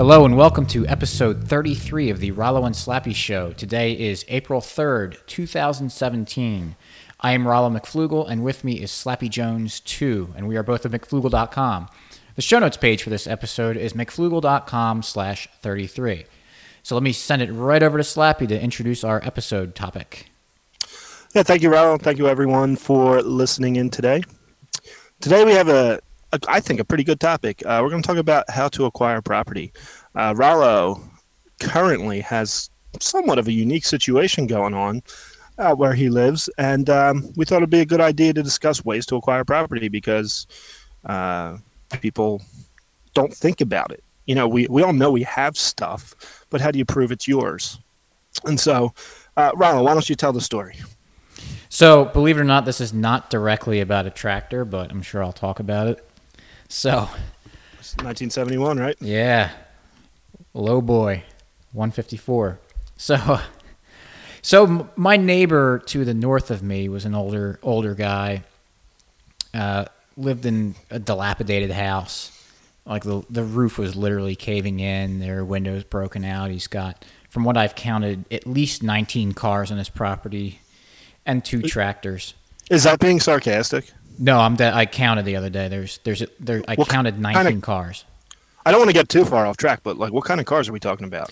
Hello and welcome to episode 33 of the Rollo and Slappy Show. Today is April 3rd, 2017. I am Rollo McFloogle, and with me is Slappy Jones 2, and we are both at McFloogle.com. The show notes page for this episode is McFloogle.com slash 33. So let me send it right over to Slappy to introduce our episode topic. Yeah, thank you, Rollo. Thank you, everyone, for listening in today. Today we have a, a I think, a pretty good topic. Uh, we're going to talk about how to acquire property. Uh, currently has somewhat of a unique situation going on uh, where he lives, and um, we thought it'd be a good idea to discuss ways to acquire property because uh, people don't think about it. You know, we, we all know we have stuff, but how do you prove it's yours? And so, uh, Rollo, why don't you tell the story? So, believe it or not, this is not directly about a tractor, but I'm sure I'll talk about it. So, It's 1971, right? Yeah. Low boy, 154. So, so my neighbor to the north of me was an older older guy. Uh, lived in a dilapidated house. Like the the roof was literally caving in. There were windows broken out. He's got, from what I've counted, at least 19 cars on his property, and two tractors. Is that being sarcastic? No, I'm. De- I counted the other day. There's there's there. I What counted 19 kinda- cars. I don't want to get too far off track, but like, what kind of cars are we talking about?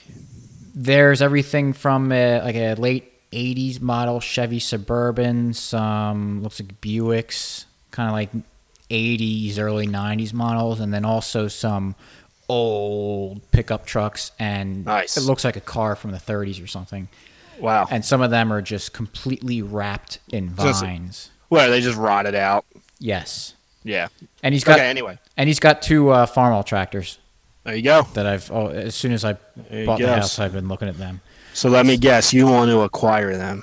There's everything from a, like a late '80s model Chevy Suburban, some looks like Buicks, kind of like '80s, early '90s models, and then also some old pickup trucks, and Nice. it looks like a car from the '30s or something. Wow. And some of them are just completely wrapped in vines. Where they just rotted out. Yes, Yeah. and he's got okay. Anyway, and he's got two uh, Farmall tractors there you go. that I've. Oh, as soon as I There bought the house, I've been looking at them. So let me guess, you want to acquire them.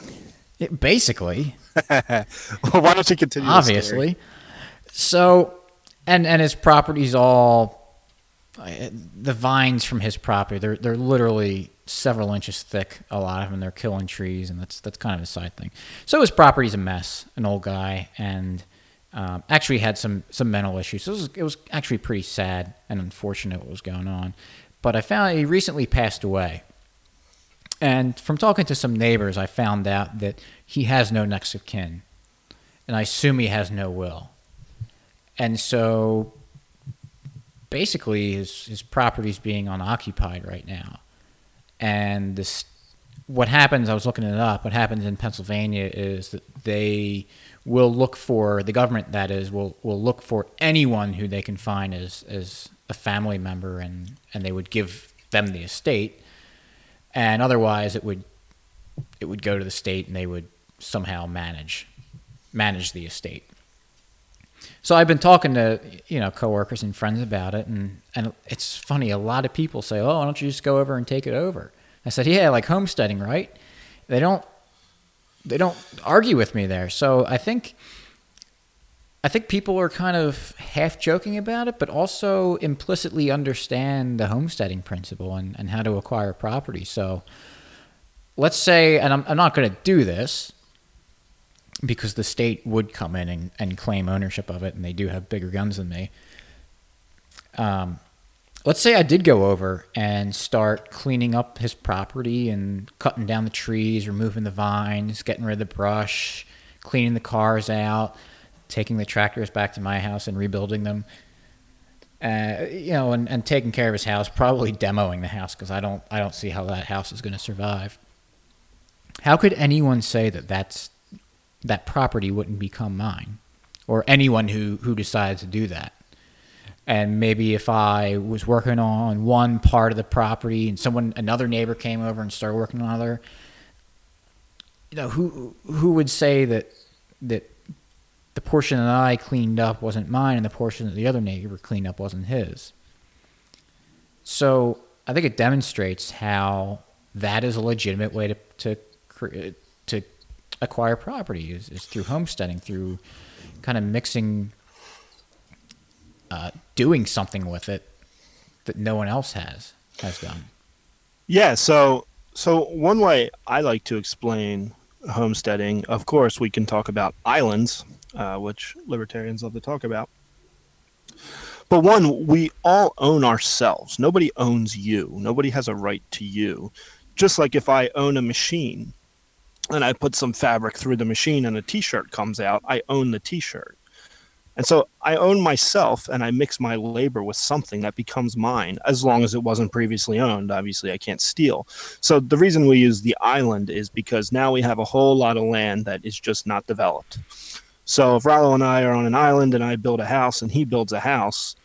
It, basically. well, why don't you continue? obviously. So, and and his property's all uh, the vines from his property. They're they're literally several inches thick. A lot of them. They're killing trees, and that's that's kind of a side thing. So his property's a mess. An old guy, and um, actually had some some mental issues. So it was, it was actually pretty sad and unfortunate what was going on. But I found he recently passed away. And from talking to some neighbors, I found out that he has no next of kin. And I assume he has no will. And so basically his, his property's being unoccupied right now. And this what happens, I was looking it up, what happens in Pennsylvania is that they will look for the government that is will will look for anyone who they can find as as a family member and and they would give them the estate and otherwise it would it would go to the state and they would somehow manage manage the estate. So I've been talking to you know coworkers and friends about it, and and it's funny. A lot of people say, "Oh, why don't you just go over and take it over?" I said, "Yeah, like homesteading, right?" They don't they don't argue with me there. So I think I think people are kind of half joking about it, but also implicitly understand the homesteading principle and, and how to acquire property. So let's say, and I'm, I'm not going to do this because the state would come in and, and claim ownership of it, and they do have bigger guns than me. Um, let's say I did go over and start cleaning up his property and cutting down the trees, removing the vines, getting rid of the brush, cleaning the cars out, taking the tractors back to my house and rebuilding them. Uh, you know, and, and taking care of his house, probably demoing the house because I don't, I don't see how that house is going to survive. How could anyone say that that's that property wouldn't become mine, or anyone who who decides to do that? And maybe if I was working on one part of the property and someone, another neighbor came over and started working on another, you know, who who would say that that the portion that I cleaned up wasn't mine and the portion that the other neighbor cleaned up wasn't his? So I think it demonstrates how that is a legitimate way to to cre- to acquire property is, is through homesteading, through kind of mixing, uh, doing something with it that no one else has has done. Yeah. So so one way I like to explain homesteading, of course, we can talk about islands, uh, which libertarians love to talk about. But one, we all own ourselves. Nobody owns you. Nobody has a right to you. Just like if I own a machine and I put some fabric through the machine and a t-shirt comes out, I own the t-shirt. And so I own myself and I mix my labor with something that becomes mine as long as it wasn't previously owned. Obviously, I can't steal. So the reason we use the island is because now we have a whole lot of land that is just not developed. So if Rollo and I are on an island and I build a house and he builds a house,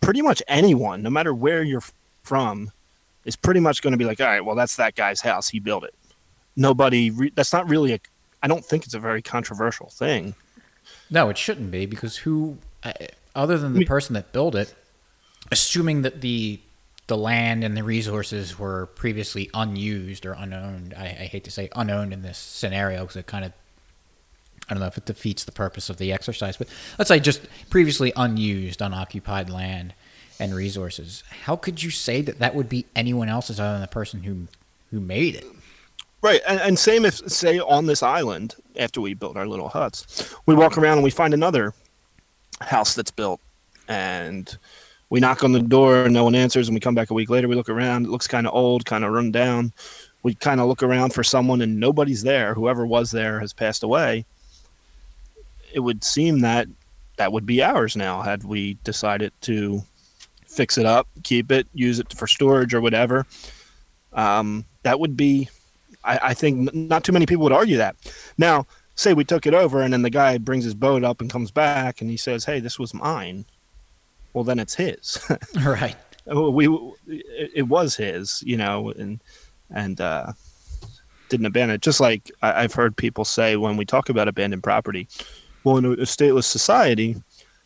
pretty much anyone, no matter where you're from, is pretty much going to be like, all right, well, that's that guy's house. He built it. Nobody, re- that's not really a, I don't think it's a very controversial thing. No, it shouldn't be because who, uh, other than the person that built it, assuming that the the land and the resources were previously unused or unowned. I, I hate to say unowned in this scenario because it kind of I don't know if it defeats the purpose of the exercise, but let's say just previously unused, unoccupied land and resources. How could you say that that would be anyone else's other than the person who who made it? Right, and, and same if say on this island after we build our little huts, we walk around and we find another house that's built, and we knock on the door and no one answers, and we come back a week later. We look around, it looks kind of old, kind of run down. We kind of look around for someone and nobody's there. Whoever was there has passed away. It would seem that that would be ours now had we decided to fix it up, keep it, use it for storage or whatever. Um, that would be I, I think not too many people would argue that. Now, say we took it over and then the guy brings his boat up and comes back and he says, "Hey, this was mine." Well, then it's his. right. We it, it, was his, you know, and and uh, didn't abandon it. Just like I, have heard people say when we talk about abandoned property. Well, in a, a stateless society,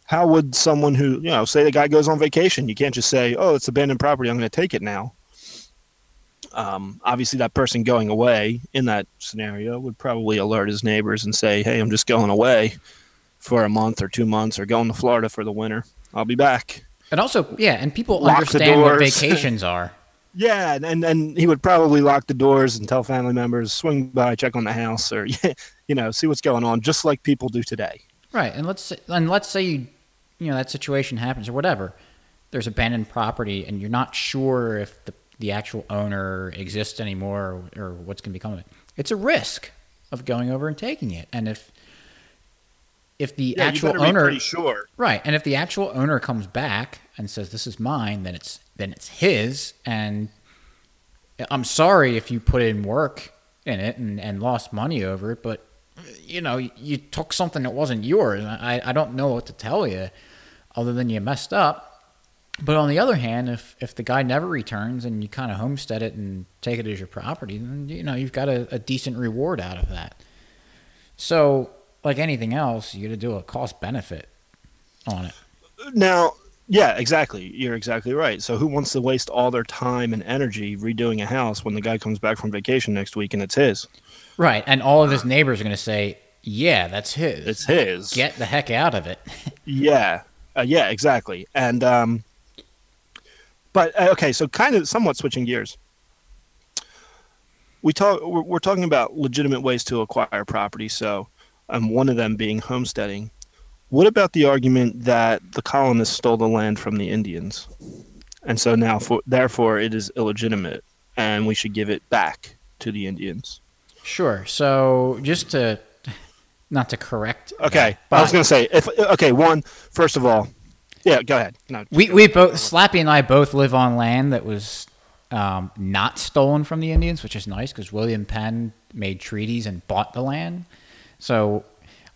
how would someone who you know, say the guy goes on vacation, you can't just say, "Oh, it's abandoned property. I'm going to take it now." Um, obviously, that person going away in that scenario would probably alert his neighbors and say, "Hey, I'm just going away for a month or two months, or going to Florida for the winter. I'll be back." And also, yeah, and people lock understand what vacations are. yeah, and and he would probably lock the doors and tell family members, swing by, check on the house, or you know, see what's going on, just like people do today. Right, and let's say, and let's say you, you know, that situation happens or whatever. There's abandoned property, and you're not sure if the the actual owner exists anymore or, or what's going to become of it. It's a risk of going over and taking it. And if if the yeah, actual owner sure. right and if the actual owner comes back and says this is mine then it's then it's his and i'm sorry if you put in work in it and, and lost money over it but you know you took something that wasn't yours i i don't know what to tell you other than you messed up but on the other hand, if if the guy never returns and you kind of homestead it and take it as your property, then you know you've got a, a decent reward out of that. So, like anything else, you got to do a cost benefit on it. Now, yeah, exactly. You're exactly right. So, who wants to waste all their time and energy redoing a house when the guy comes back from vacation next week and it's his? Right, and all of his neighbors are going to say, "Yeah, that's his. It's his. Get the heck out of it." yeah, uh, yeah, exactly. And um, but uh, okay, so kind of somewhat switching gears. We talk. We're, we're talking about legitimate ways to acquire property. So, um, one of them being homesteading. What about the argument that the colonists stole the land from the Indians, and so now, for, therefore, it is illegitimate, and we should give it back to the Indians? Sure. So, just to not to correct. Okay, that, I was going to say if okay. One, first of all, yeah, go ahead. No, we we both Slappy and I both live on land that was um, not stolen from the Indians, which is nice because William Penn made treaties and bought the land. So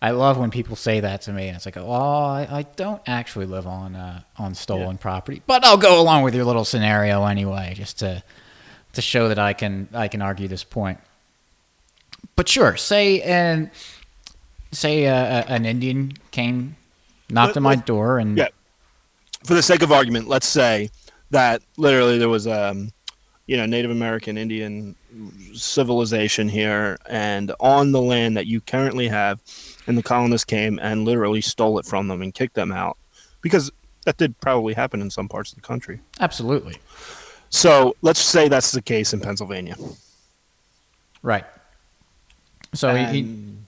I love when people say that to me, and it's like, oh, I, I don't actually live on uh, on stolen yeah. property, but I'll go along with your little scenario anyway, just to to show that I can I can argue this point. But sure, say and say uh, an Indian came, knocked on my door, and yeah for the sake of argument, let's say that literally there was a, um, you know, Native American Indian civilization here, and on the land that you currently have, and the colonists came and literally stole it from them and kicked them out, because that did probably happen in some parts of the country. Absolutely. So let's say that's the case in Pennsylvania. Right. So and, he,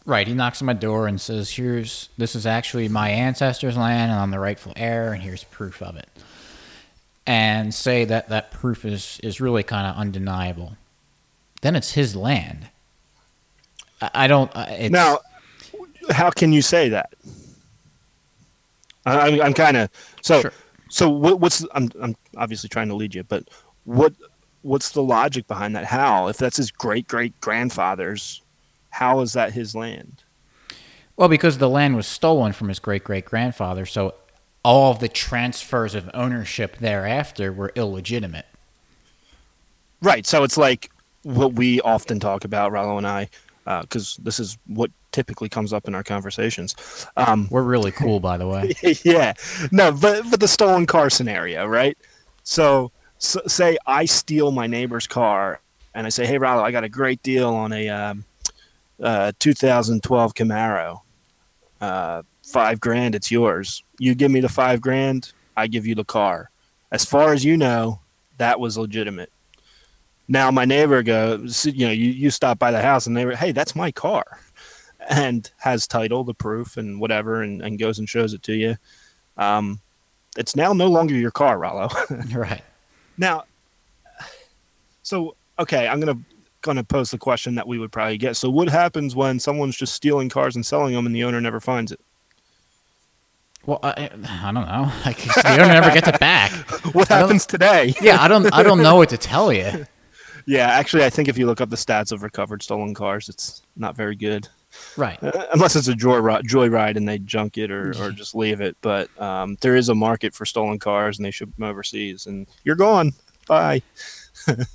Right. He knocks on my door and says, "Here's this is actually my ancestors' land, and I'm the rightful heir, and here's proof of it." And say that that proof is is really kind of undeniable. Then it's his land. I, I don't. uh, It's, Now, how can you say that? I, I'm, I'm kind of so. Sure. So what, what's I'm I'm obviously trying to lead you, but what what's the logic behind that? How, if that's his great great grandfather's, how is that his land? Well, because the land was stolen from his great great grandfather, so all of the transfers of ownership thereafter were illegitimate. Right. So it's like what we often talk about, Rollo and I, because this is what typically comes up in our conversations. Um, We're really cool, by the way. yeah, no, but but the stolen car scenario, right? So, so say I steal my neighbor's car, and I say, "Hey, Rollo, I got a great deal on a um, uh, 2012 Camaro, uh, five grand, it's yours. You give me the five grand, I give you the car. As far as you know, that was legitimate. Now my neighbor goes, you know, you, you stop by the house and they were, hey, that's my car, and has title, the proof, and whatever, and, and goes and shows it to you. Um, it's now no longer your car, Rollo. right. now, so okay, I'm gonna gonna pose the question that we would probably get. So, what happens when someone's just stealing cars and selling them, and the owner never finds it? Well, I, I don't know. Guess the owner never gets it back. What happens today? Yeah, I don't. I don't know what to tell you. Yeah, actually, I think if you look up the stats of recovered stolen cars, it's not very good. Right. Uh, unless it's a joyride, joyride and they junk it or, or just leave it. But um, there is a market for stolen cars, and they ship them overseas, and you're gone. Bye.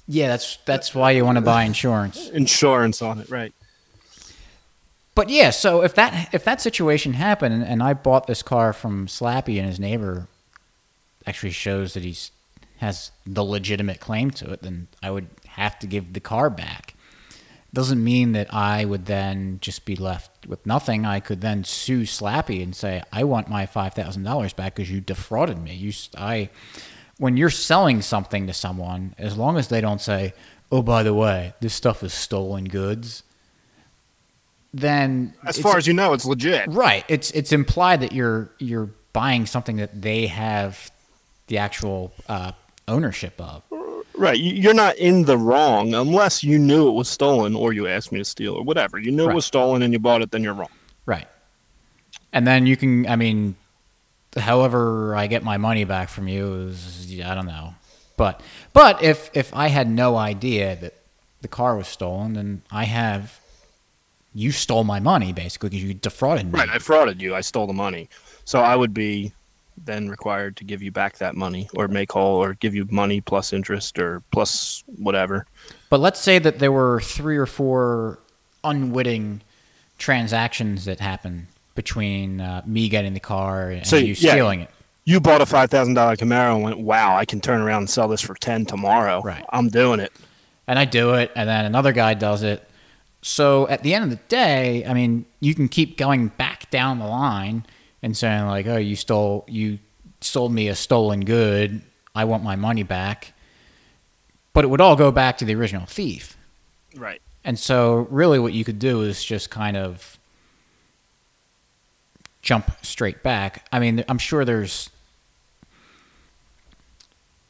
Yeah, that's that's why you want to buy insurance. Insurance on it, right? But yeah, so if that if that situation happened and, I bought this car from Slappy and his neighbor actually shows that he's has the legitimate claim to it, then I would have to give the car back. Doesn't mean that I would then just be left with nothing. I could then sue Slappy and say, "I want my five thousand dollars back because you defrauded me." You, I, when you're selling something to someone, as long as they don't say, "Oh, by the way, this stuff is stolen goods," then As far as you know, it's legit. Right. It's it's implied that you're you're buying something that they have the actual uh, ownership of. Right. You- You're not in the wrong unless you knew it was stolen or you asked me to steal or whatever. You knew it was stolen and you bought it, then you're wrong. Right. And then you can. I mean, however I get my money back from you is I don't know, but but if if I had no idea that the car was stolen, then I have. You stole my money basically because you defrauded me. Right. I frauded you. I stole the money. So I would be then required to give you back that money or make whole or give you money plus interest or plus whatever. But let's say that there were three or four unwitting transactions that happened between uh, me getting the car and So, you yeah. stealing it. You bought a five thousand dollar Camaro and went, "Wow, I can turn around and sell this for ten tomorrow." Right. I'm doing it. And I do it, and then another guy does it. So at the end of the day, I mean, you can keep going back down the line and saying like, "Oh, you stole you sold me a stolen good. I want my money back." But it would all go back to the original thief. Right. And so, really, what you could do is just kind of jump straight back. I mean, I'm sure there's.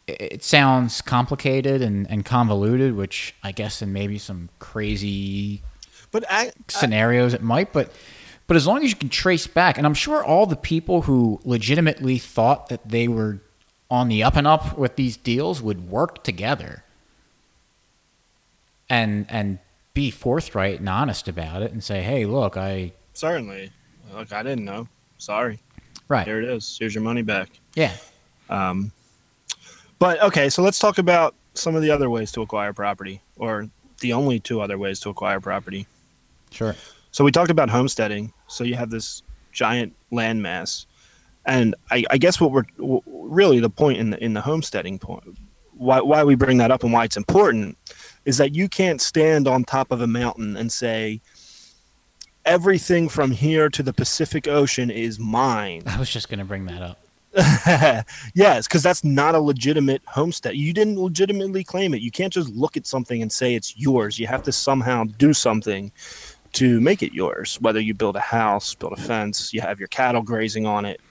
it- sounds complicated and, and convoluted, which I guess in maybe some crazy But I, scenarios it might, but but as long as you can trace back, and I'm sure all the people who legitimately thought that they were on the up and up with these deals would work together and and be forthright and honest about it and say, hey, look, I certainly. Look, I didn't know. Sorry. right, There it is. Here's your money back. yeah, Um, but okay, so let's talk about some of the other ways to acquire property, or the only two other ways to acquire property. sure, So we talked about homesteading. So you have this giant landmass, and I, I guess what we're w- really the point in the in the homesteading point, why why we bring that up and why it's important, is that you can't stand on top of a mountain and say. Everything from here to the Pacific Ocean is mine. I was just gonna bring that up. yes, because that's not a legitimate homestead. You didn't legitimately claim it. You can't just look at something and say it's yours. You have to somehow do something to make it yours. Whether you build a house, build a fence, you have your cattle grazing on it.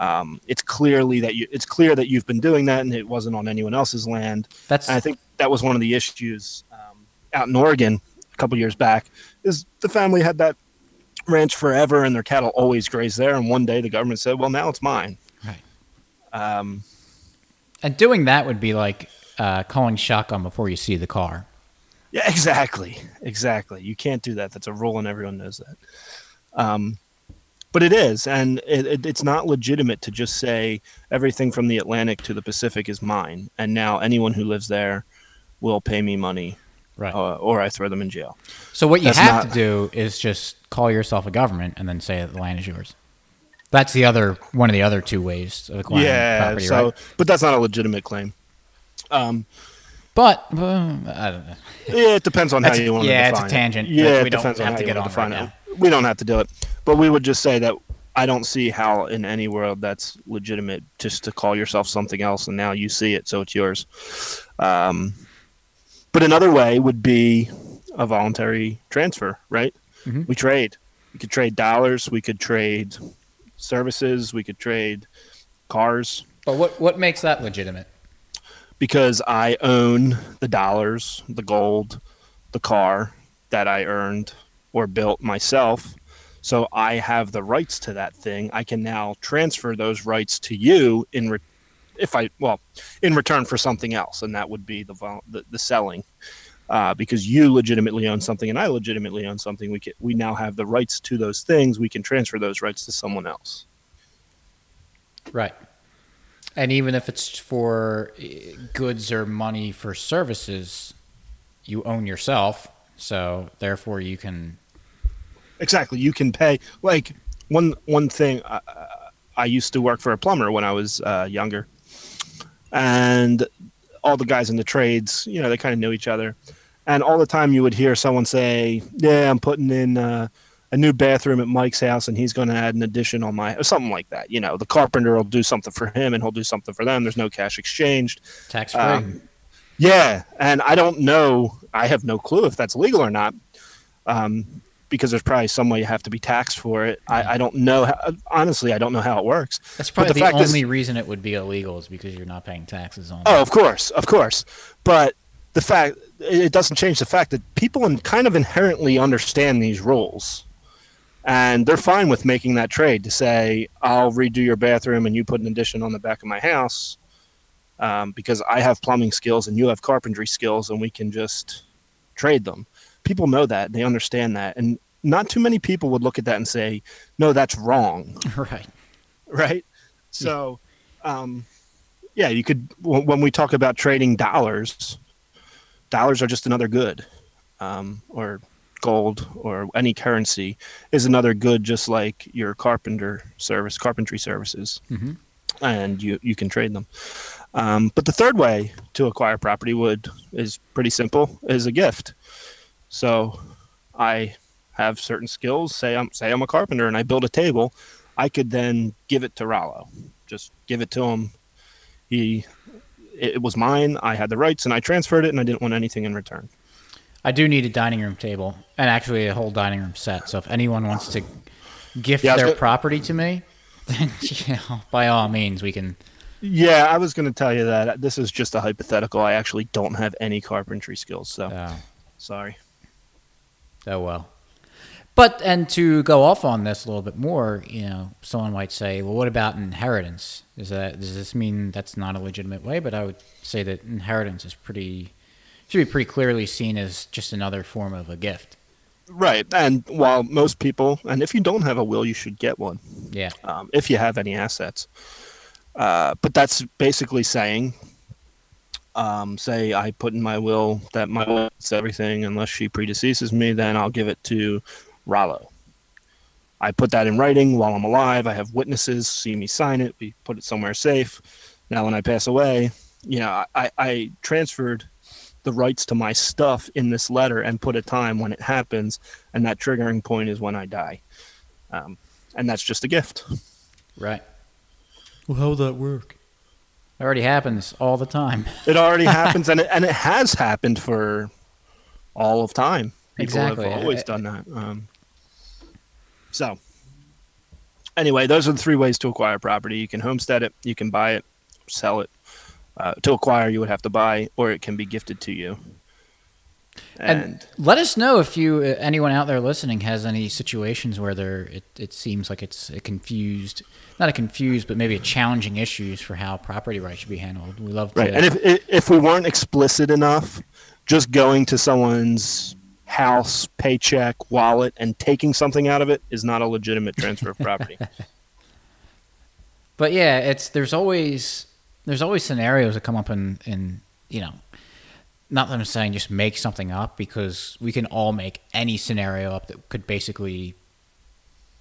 Um, it's clearly that you it's clear that you've been doing that and it wasn't on anyone else's land. That's And I think that was one of the issues um, out in Oregon a couple years back. Is the family had that ranch forever and their cattle always graze there, and one day the government said, "Well, now it's mine." right. Um, And doing that would be like uh, calling shotgun before you see the car. yeah, exactly, exactly. You can't do that. That's a rule, and everyone knows that. Um, but it is, and it, it, it's not legitimate to just say everything from the Atlantic to the Pacific is mine, and now anyone who lives there will pay me money, Right. uh, or I throw them in jail. So what you That's have not- to do is just call yourself a government and then say that the land is yours. That's the other one of the other two ways of acquiring yeah, property, so right? but that's not a legitimate claim. Um, But uh, I don't know. yeah, it depends on how That's- you want to yeah, define it's a tangent It. that Yeah, we it don't depends on have how to you get want on define right it. We don't have to do it, but we would just say that I don't see how in any world that's legitimate just to call yourself something else and now you see it, so it's yours. Um, but another way would be a voluntary transfer, right? Mhm. We trade. We could trade dollars. We could trade services. We could trade cars. But what what makes that legitimate? because I own the dollars, the gold, the car that I earned or built myself. So I have the rights to that thing. I can now transfer those rights to you in re- if I well in return for something else, and that would be the the, the selling. Uh, because you legitimately own something and I legitimately own something, we can, we now have the rights to those things. We can transfer those rights to someone else. Right. And even if it's for uh, goods or money for services, you own yourself. So therefore, you can. Exactly. You can pay like one one thing. I, I used to work for a plumber when I was uh, younger, and all the guys in the trades, you know, they kind of knew each other, and all the time you would hear someone say, "Yeah, I'm putting in uh, a new bathroom at Mike's house, and he's going to add an addition on my," or something like that. You know, the carpenter will do something for him, and he'll do something for them. There's no cash exchanged. Tax free. Um, Yeah, and I don't know. I have no clue if that's legal or not, um, because there's probably some way you have to be taxed for it. I, I don't know. How, honestly, I don't know how it works. That's but probably the the, fact is- only reason it would be illegal is because you're not paying taxes on. Oh, it. of course, of course. But the fact it doesn't change the fact that people in, kind of inherently understand these rules, and they're fine with making that trade to say, "I'll redo your bathroom and you put an addition on the back of my house." Um, because I have plumbing skills and you have carpentry skills, and we can just trade them. People know that; they understand that, and not too many people would look at that and say, "No, that's wrong." right. right? So, um, yeah, you could when we talk about trading dollars, dollars are just another good, um, or gold or any currency is another good, just like your carpenter service, carpentry services, Mhm. and you you can trade them. Um, but the third way to acquire property would is pretty simple: is a gift. So, I have certain skills. Say I'm say I'm a carpenter and I build a table. I could then give it to Rollo. Just give it to him. He, it, it was mine. I had the rights, and I transferred it, and I didn't want anything in return. I do need a dining room table and actually a whole dining room set. So if anyone wants to gift Yeah, their gonna- property to me, then you know, by all means, we can. Yeah, I was going to tell you that this is just a hypothetical. I actually don't have any carpentry skills, so Uh, sorry. Oh well. But and to go off on this a little bit more, you know, someone might say, "Well, what about inheritance? Is that does this mean that's not a legitimate way?" But I would say that inheritance is pretty should be pretty clearly seen as just another form of a gift. Right, and while most people, and if you don't have a will, you should get one. Yeah. um, if you have any assets. Uh, but that's basically saying, um, say I put in my will that my will is everything unless she predeceases me, then I'll give it to Rollo. I put that in writing while I'm alive. I have witnesses see me sign it. We put it somewhere safe. Now, when I pass away, you know, I, I transferred the rights to my stuff in this letter and put a time when it happens, and that triggering point is when I die. Um, and that's just a gift. Right. Well, how would that work? It already happens all the time. It already happens, and it, and it has happened for all of time. People Exactly. have always done that. Um, so, anyway, those are the three ways to acquire property. You can homestead it, you can buy it, sell it. Uh, to acquire, you would have to buy, or it can be gifted to you. And, And, let us know if you, uh, anyone out there listening, has any situations where there it, it seems like it's a confused, not a confused, but maybe a challenging issues for how property rights should be handled. We love to. right. And if if- if we weren't explicit enough, just going to someone's house, paycheck, wallet, and taking something out of it is not a legitimate transfer of property. But yeah, it's there's always there's always scenarios that come up in in you know, not that I'm saying just make something up because we can all make any scenario up that could basically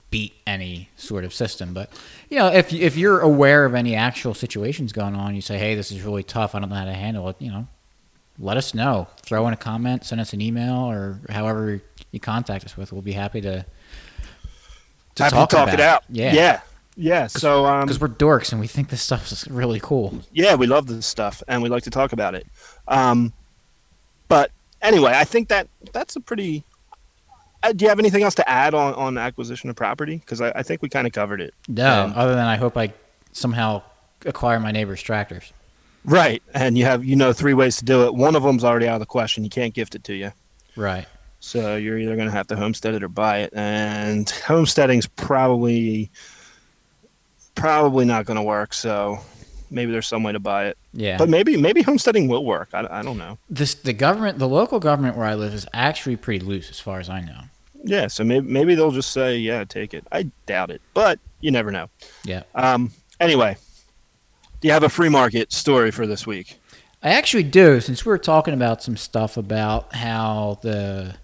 beat any sort of system. But you know, if if you're aware of any actual situations going on, you say, hey, this is really tough. I don't know how to handle it. You know, let us know. Throw in a comment, send us an email, or however you contact us with. We'll be happy to to Happy talk, to talk it out. Yeah, yeah, yeah. So um, because we're dorks and we think this stuff is really cool. yeah, we love this stuff and we like to talk about it. Um, but anyway, I think that that's a pretty. Uh, do you have anything else to add on, on acquisition of property? Because I, I think we kind of covered it. No, Um, other than I hope I somehow acquire my neighbor's tractors. Right, and you have you know three ways to do it. One of them's already out of the question. You can't gift it to you, Right. so you're either going to have to homestead it or buy it. And homesteading's probably probably not going to work. So maybe there's some way to buy it. Yeah. But maybe maybe homesteading will work. I, I don't know. this the government, the local government where I live is actually pretty loose as far as I know. Yeah, so maybe maybe they'll just say, "Yeah, take it." I doubt it, but you never know. Yeah. Um. Anyway, do you have a free market story for this week? I actually do, since we were talking about some stuff about how the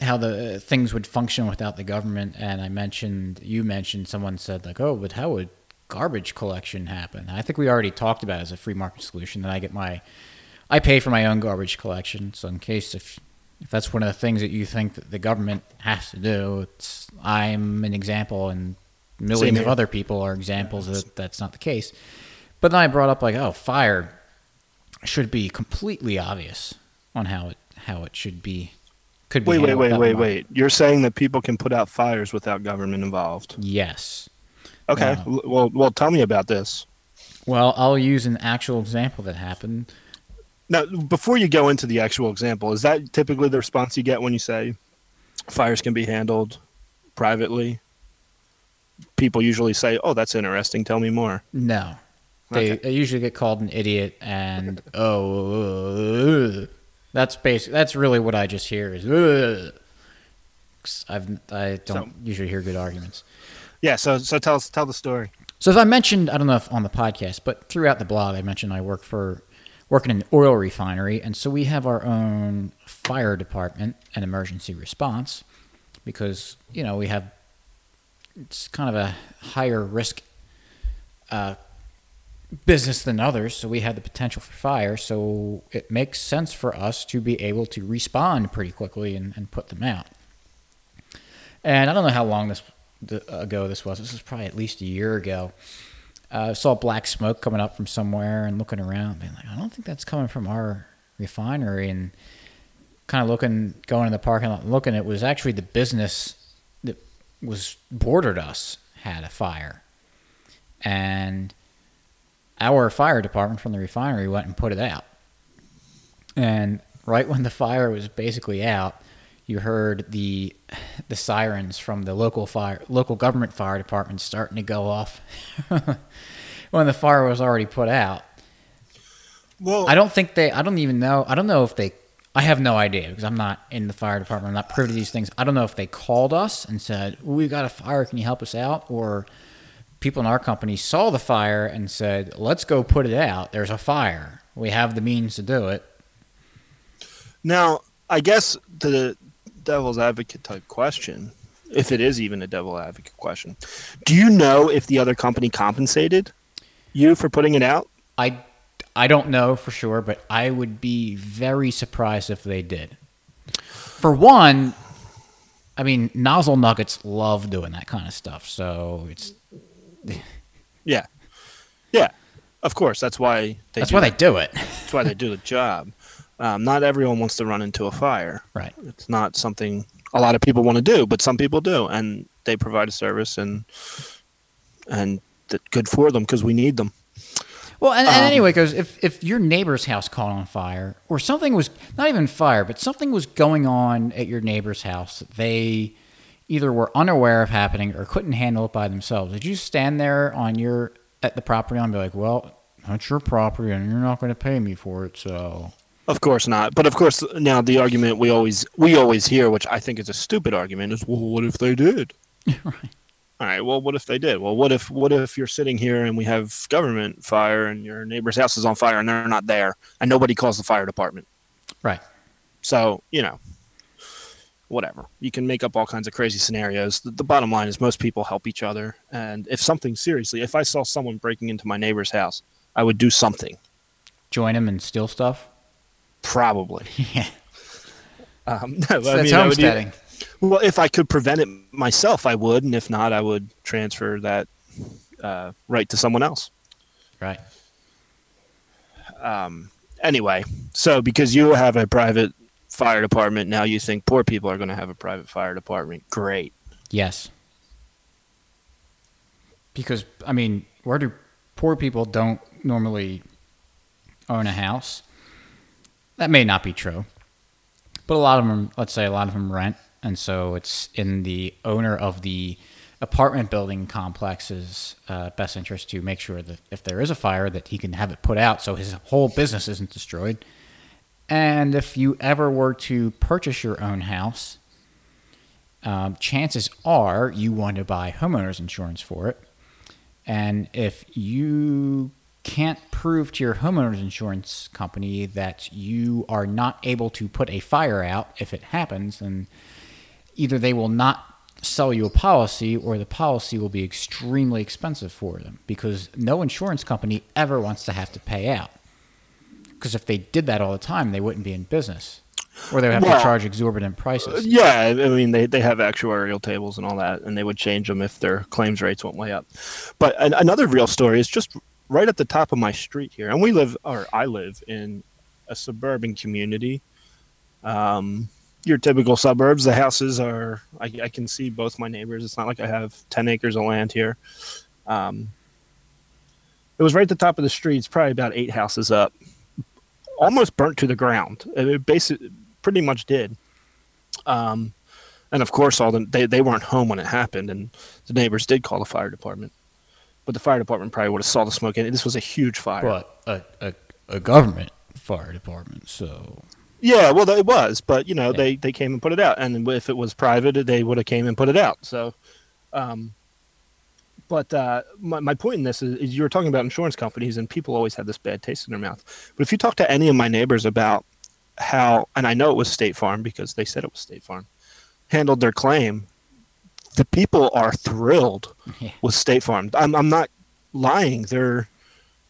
how the things would function without the government, and I mentioned you mentioned someone said like, oh, but how would garbage collection happen? I think we already talked about it as a free market solution. That I get my I pay for my own garbage collection, so in case if if that's one of the things that you think that the government has to do, it's I'm an example, and millions of other people are examples that that's not the case. But then I brought up like, oh, fire should be completely obvious on how it how it should be. Could be Wait, wait, wait, wait, wait. You're saying that people can put out fires without government involved? Yes. Okay. L- Well, well, tell me about this. Well, I'll use an actual example that happened. Now, before you go into the actual example, is that typically the response you get when you say fires can be handled privately? People usually say, "Oh, that's interesting. Tell me more." No. They, Okay. Usually get called an idiot and oh, uh, that's basic. That's really what I just hear is. Uh, I've I don't So- usually hear good arguments. Yeah. So, so tell us, tell the story. So as I mentioned, I don't know if on the podcast, but throughout the blog, I mentioned I work for working in an oil refinery, and so we have our own fire department and emergency response because you know we have it's kind of a higher risk uh, business than others, so we have the potential for fire. So it makes sense for us to be able to respond pretty quickly and, and put them out. And I don't know how long this th- ago this was. This was probably at least a year ago. Uh, saw black smoke coming up from somewhere and looking around, being like, I don't think that's coming from our refinery. And kind of looking, going in the parking lot, and looking, it was actually the business that was bordered us had a fire, and our fire department from the refinery went and put it out. And right when the fire was basically out, you heard the the sirens from the local fire local government fire department starting to go off when the fire was already put out. Well, I don't think they I don't even know I don't know if they I have no idea because I'm not in the fire department. I'm not privy to these things. I don't know if they called us and said, "We got a fire. Can you help us out?" Or people in our company saw the fire and said, "Let's go put it out. There's a fire. We have the means to do it." Now, I guess the devil's advocate type question, if it is even a devil advocate question, do you know if the other company compensated you for putting it out? I I don't know for sure, but I would be very surprised if they did. For one, I mean, nozzle nuggets love doing that kind of stuff, so it's Yeah, yeah. Of course, that's why they. that's why they do it. That's why they do the job. Um, not everyone wants to run into a fire. Right. It's not something a lot of people want to do, but some people do, and they provide a service, and and good for them because we need them. Well, and, and Um, anyway, because if, if your neighbor's house caught on fire, or something was not even fire, but something was going on at your neighbor's house, that they either were unaware of happening or couldn't handle it by themselves. Did you stand there on your at the property and be like, "Well, that's your property, and you're not going to pay me for it, so." Of course not. But of course, now the argument we always we always hear, which I think is a stupid argument, is well, what if they did? right. All right. Well, what if they did? Well, what if what if you're sitting here and we have government fire and your neighbor's house is on fire and they're not there and nobody calls the fire department? Right. So you know, whatever. You can make up all kinds of crazy scenarios. The, the bottom line is most people help each other. And if something seriously, if I saw someone breaking into my neighbor's house, I would do something. Join them and steal stuff. Probably. yeah. Um, no, So I that's mean, do- Well, if I could prevent it myself, I would, and if not, I would transfer that uh, right to someone else. Right. Um, anyway, so because you have a private fire department, now you think poor people are going to have a private fire department. Great. Yes. Because I mean, where do poor people don't normally own a house? That may not be true, but a lot of them, let's say, a lot of them rent, and so it's in the owner of the apartment building complex's uh, best interest to make sure that if there is a fire, that he can have it put out so his whole business isn't destroyed. And if you ever were to purchase your own house, um, chances are you want to buy homeowners insurance for it. And if you can't prove to your homeowners insurance company that you are not able to put a fire out if it happens, then either they will not sell you a policy or the policy will be extremely expensive for them because no insurance company ever wants to have to pay out. Because if they did that all the time, they wouldn't be in business. Or they would have Well, to charge exorbitant prices. Yeah, I mean they, they have actuarial tables and all that, and they would change them if their claims rates went way up. But an, another real story is just right at the top of my street here, and we live, or I live in a suburban community. Um, your typical suburbs, the houses are. I, I can see both my neighbors. It's not like I have ten acres of land here. Um, it was right at the top of the street. It's probably about eight houses up, almost burnt to the ground. It basically pretty much did. Um, and of course, all the they, they weren't home when it happened, and the neighbors did call the fire department. But the fire department probably would have saw the smoke, and this was a huge fire. But a, a, a government fire department, so Yeah, well, it was, but you know, Yeah. they they came and put it out, and if it was private, they would have came and put it out. So, um, but uh, my my point in this is, is you were talking about insurance companies, and people always have this bad taste in their mouth. But if you talk to any of my neighbors about how, and I know it was State Farm because they said it was State Farm, handled their claim, the people are thrilled yeah. with State Farm. I'm I'm not lying. They're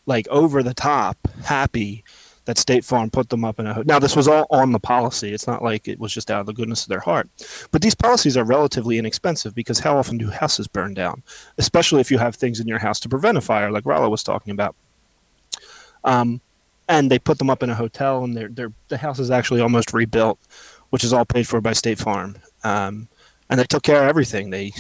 like over the top happy that State Farm put them up in a now this was all on the policy. It's not like it was just out of the goodness of their heart. But these policies are relatively inexpensive because how often do houses burn down, especially if you have things in your house to prevent a fire, like Rollo was talking about. Um, and they put them up in a hotel, and they're, they're, the house is actually almost rebuilt, which is all paid for by State Farm. Um, and they took care of everything. They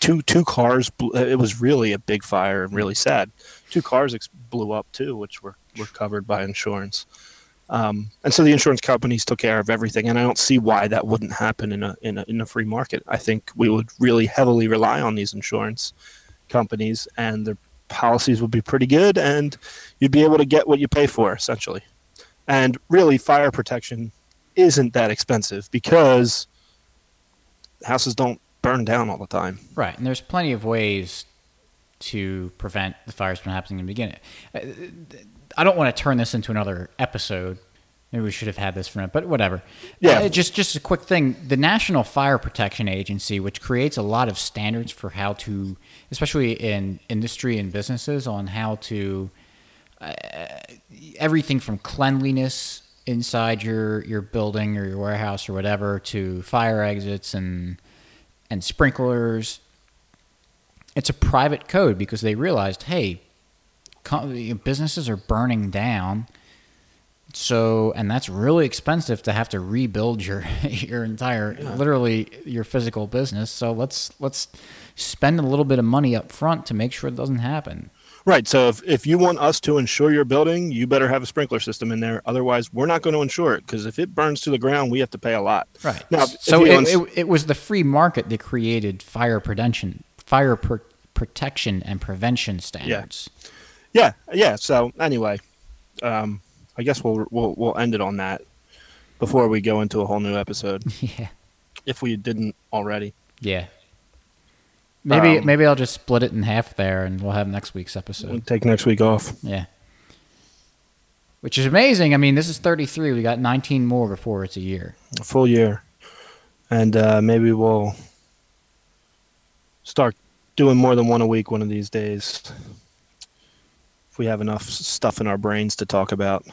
two two cars. bl- It was really a big fire and really sad. Two cars ex- blew up too, which were were covered by insurance. Um, and so the insurance companies took care of everything, and I don't see why that wouldn't happen in a in a in a free market. I think we would really heavily rely on these insurance companies, and their policies would be pretty good, and you'd be able to get what you pay for essentially. And really, fire protection isn't that expensive because houses don't burn down all the time. Right, and there's plenty of ways to prevent the fires from happening in the beginning. I don't want to turn this into another episode. Maybe we should have had this for it, but whatever. Yeah. Uh, just just a quick thing. The National Fire Protection Agency, which creates a lot of standards for how to, especially in industry and businesses, on how to uh, everything from cleanliness inside your your building or your warehouse or whatever to fire exits and and sprinklers. It's a private code because they realized, hey, businesses are burning down. So, and that's really expensive to have to rebuild your your entire, literally your physical business. So let's let's spend a little bit of money up front to make sure it doesn't happen. Right. So if, if you want us to insure your building, you better have a sprinkler system in there. Otherwise, we're not going to insure it because if it burns to the ground, we have to pay a lot. Right. Now, so it, it, it was the free market that created fire prevention, fire pr- protection and prevention standards. Yeah, yeah. So anyway, um, I guess we'll we'll we'll end it on that before we go into a whole new episode, Yeah. if we didn't already. Yeah. Maybe Um, maybe I'll just split it in half there, and we'll have next week's We'll episode. take next week off. Yeah. Which is amazing. I mean, this is 33. We got 19 more before it's a year. A full year, and uh, maybe we'll start doing more than one a week one of these days. If we have enough stuff in our brains to talk about.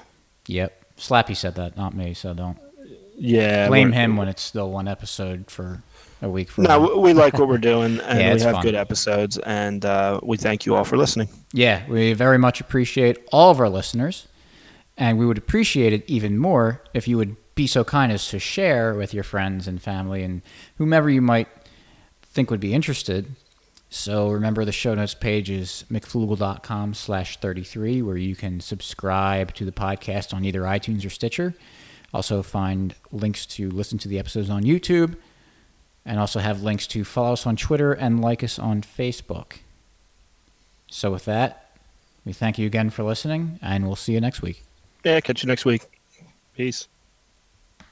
Yep. Slappy said that, not me. So don't Yeah, blame him when it's still one episode for a week. For No, we- we like what we're doing, and Yeah, we have fun. good episodes, and uh, we thank you all for listening. Yeah, we very much appreciate all of our listeners, and we would appreciate it even more if you would be so kind as to share with your friends and family and whomever you might think would be interested. So remember the show notes page is mcfloogle.com slash 33 where you can subscribe to the podcast on either iTunes or Stitcher. Also find links to listen to the episodes on YouTube and also have links to follow us on Twitter and like us on Facebook. So with that, we thank you again for listening, and we'll see you next week. Yeah, catch you next week. Peace.